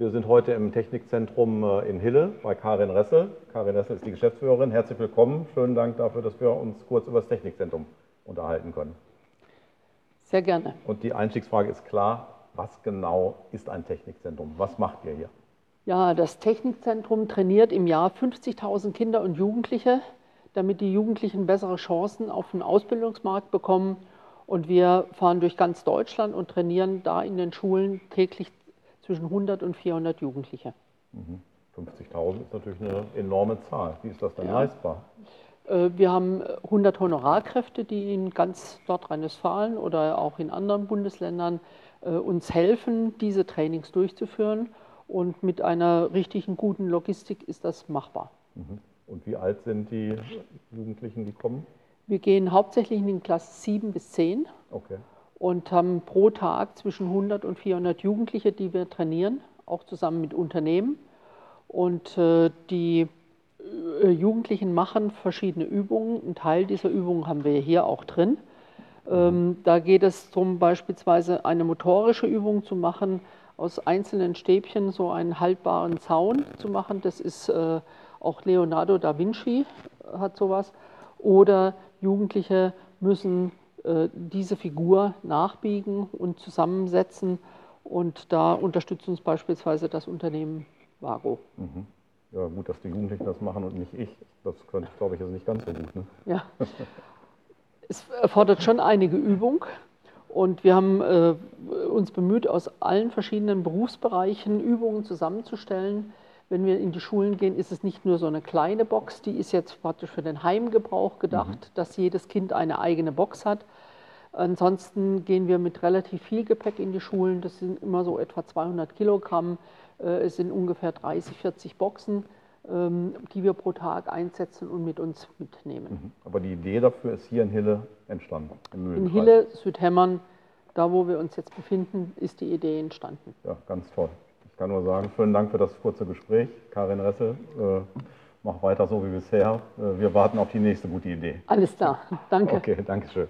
wir sind heute im Technikzentrum äh, in Hille bei Karin Resse. Karin Resse ist die Geschäftsführerin. Herzlich willkommen. Schönen Dank dafür, dass wir uns kurz über das Technikzentrum unterhalten können. Sehr gerne. Und die Einstiegsfrage ist klar, was genau ist ein Technikzentrum? Was macht ihr hier? Ja, das Technikzentrum trainiert im Jahr 50.000 Kinder und Jugendliche, damit die Jugendlichen bessere Chancen auf den Ausbildungsmarkt bekommen. Und wir fahren durch ganz Deutschland und trainieren da in den Schulen täglich zwischen 100 und 400 Jugendliche. 50.000 ist natürlich eine enorme Zahl. Wie ist das denn ja. leistbar? Äh, wir haben 100 Honorarkräfte, die in ganz Nordrhein-Westfalen oder auch in anderen Bundesländern äh, uns helfen, diese Trainings durchzuführen. Und mit einer richtigen guten Logistik ist das machbar. Mhm. Und wie alt sind die Jugendlichen, die kommen? Wir gehen hauptsächlich in den Klassen 7 bis 10 okay. Und haben pro Tag zwischen 100 und 400 Jugendliche, die wir trainieren, auch zusammen mit Unternehmen. Und äh, die äh, Jugendlichen machen verschiedene Übungen. Ein Teil dieser Übungen haben wir hier auch drin. Ähm, da geht es darum, beispielsweise eine motorische Übung zu machen, aus einzelnen Stäbchen so einen haltbaren Zaun zu machen. Das ist äh, auch Leonardo da Vinci hat sowas. Oder Jugendliche müssen diese Figur nachbiegen und zusammensetzen. Und da unterstützt uns beispielsweise das Unternehmen Vago. Mhm. Ja, gut, dass die Jugendlichen das machen und nicht ich. Das könnte ich, glaube ich, also nicht ganz so gut. Ne? Ja. es erfordert schon einige Übung. Und wir haben äh, uns bemüht, aus allen verschiedenen Berufsbereichen Übungen zusammenzustellen. Wenn wir in die Schulen gehen, ist es nicht nur so eine kleine Box, die ist jetzt praktisch für den Heimgebrauch gedacht, mhm. dass jedes Kind eine eigene Box hat. Ansonsten gehen wir mit relativ viel Gepäck in die Schulen. Das sind immer so etwa 200 Kilogramm. Äh, es sind ungefähr 30, 40 Boxen, ähm, die wir pro Tag einsetzen und mit uns mitnehmen. Mhm. Aber die Idee dafür ist hier in Hille entstanden. in Hille, Südhemmern, da wo wir uns jetzt befinden, ist die Idee entstanden. Ja, ganz toll. Ich kann nur sagen, vielen Dank für das kurze Gespräch. Karin Resse, äh, mach weiter so wie bisher. Äh, wir warten auf die nächste gute Idee. Alles klar, danke. Okay, danke schön.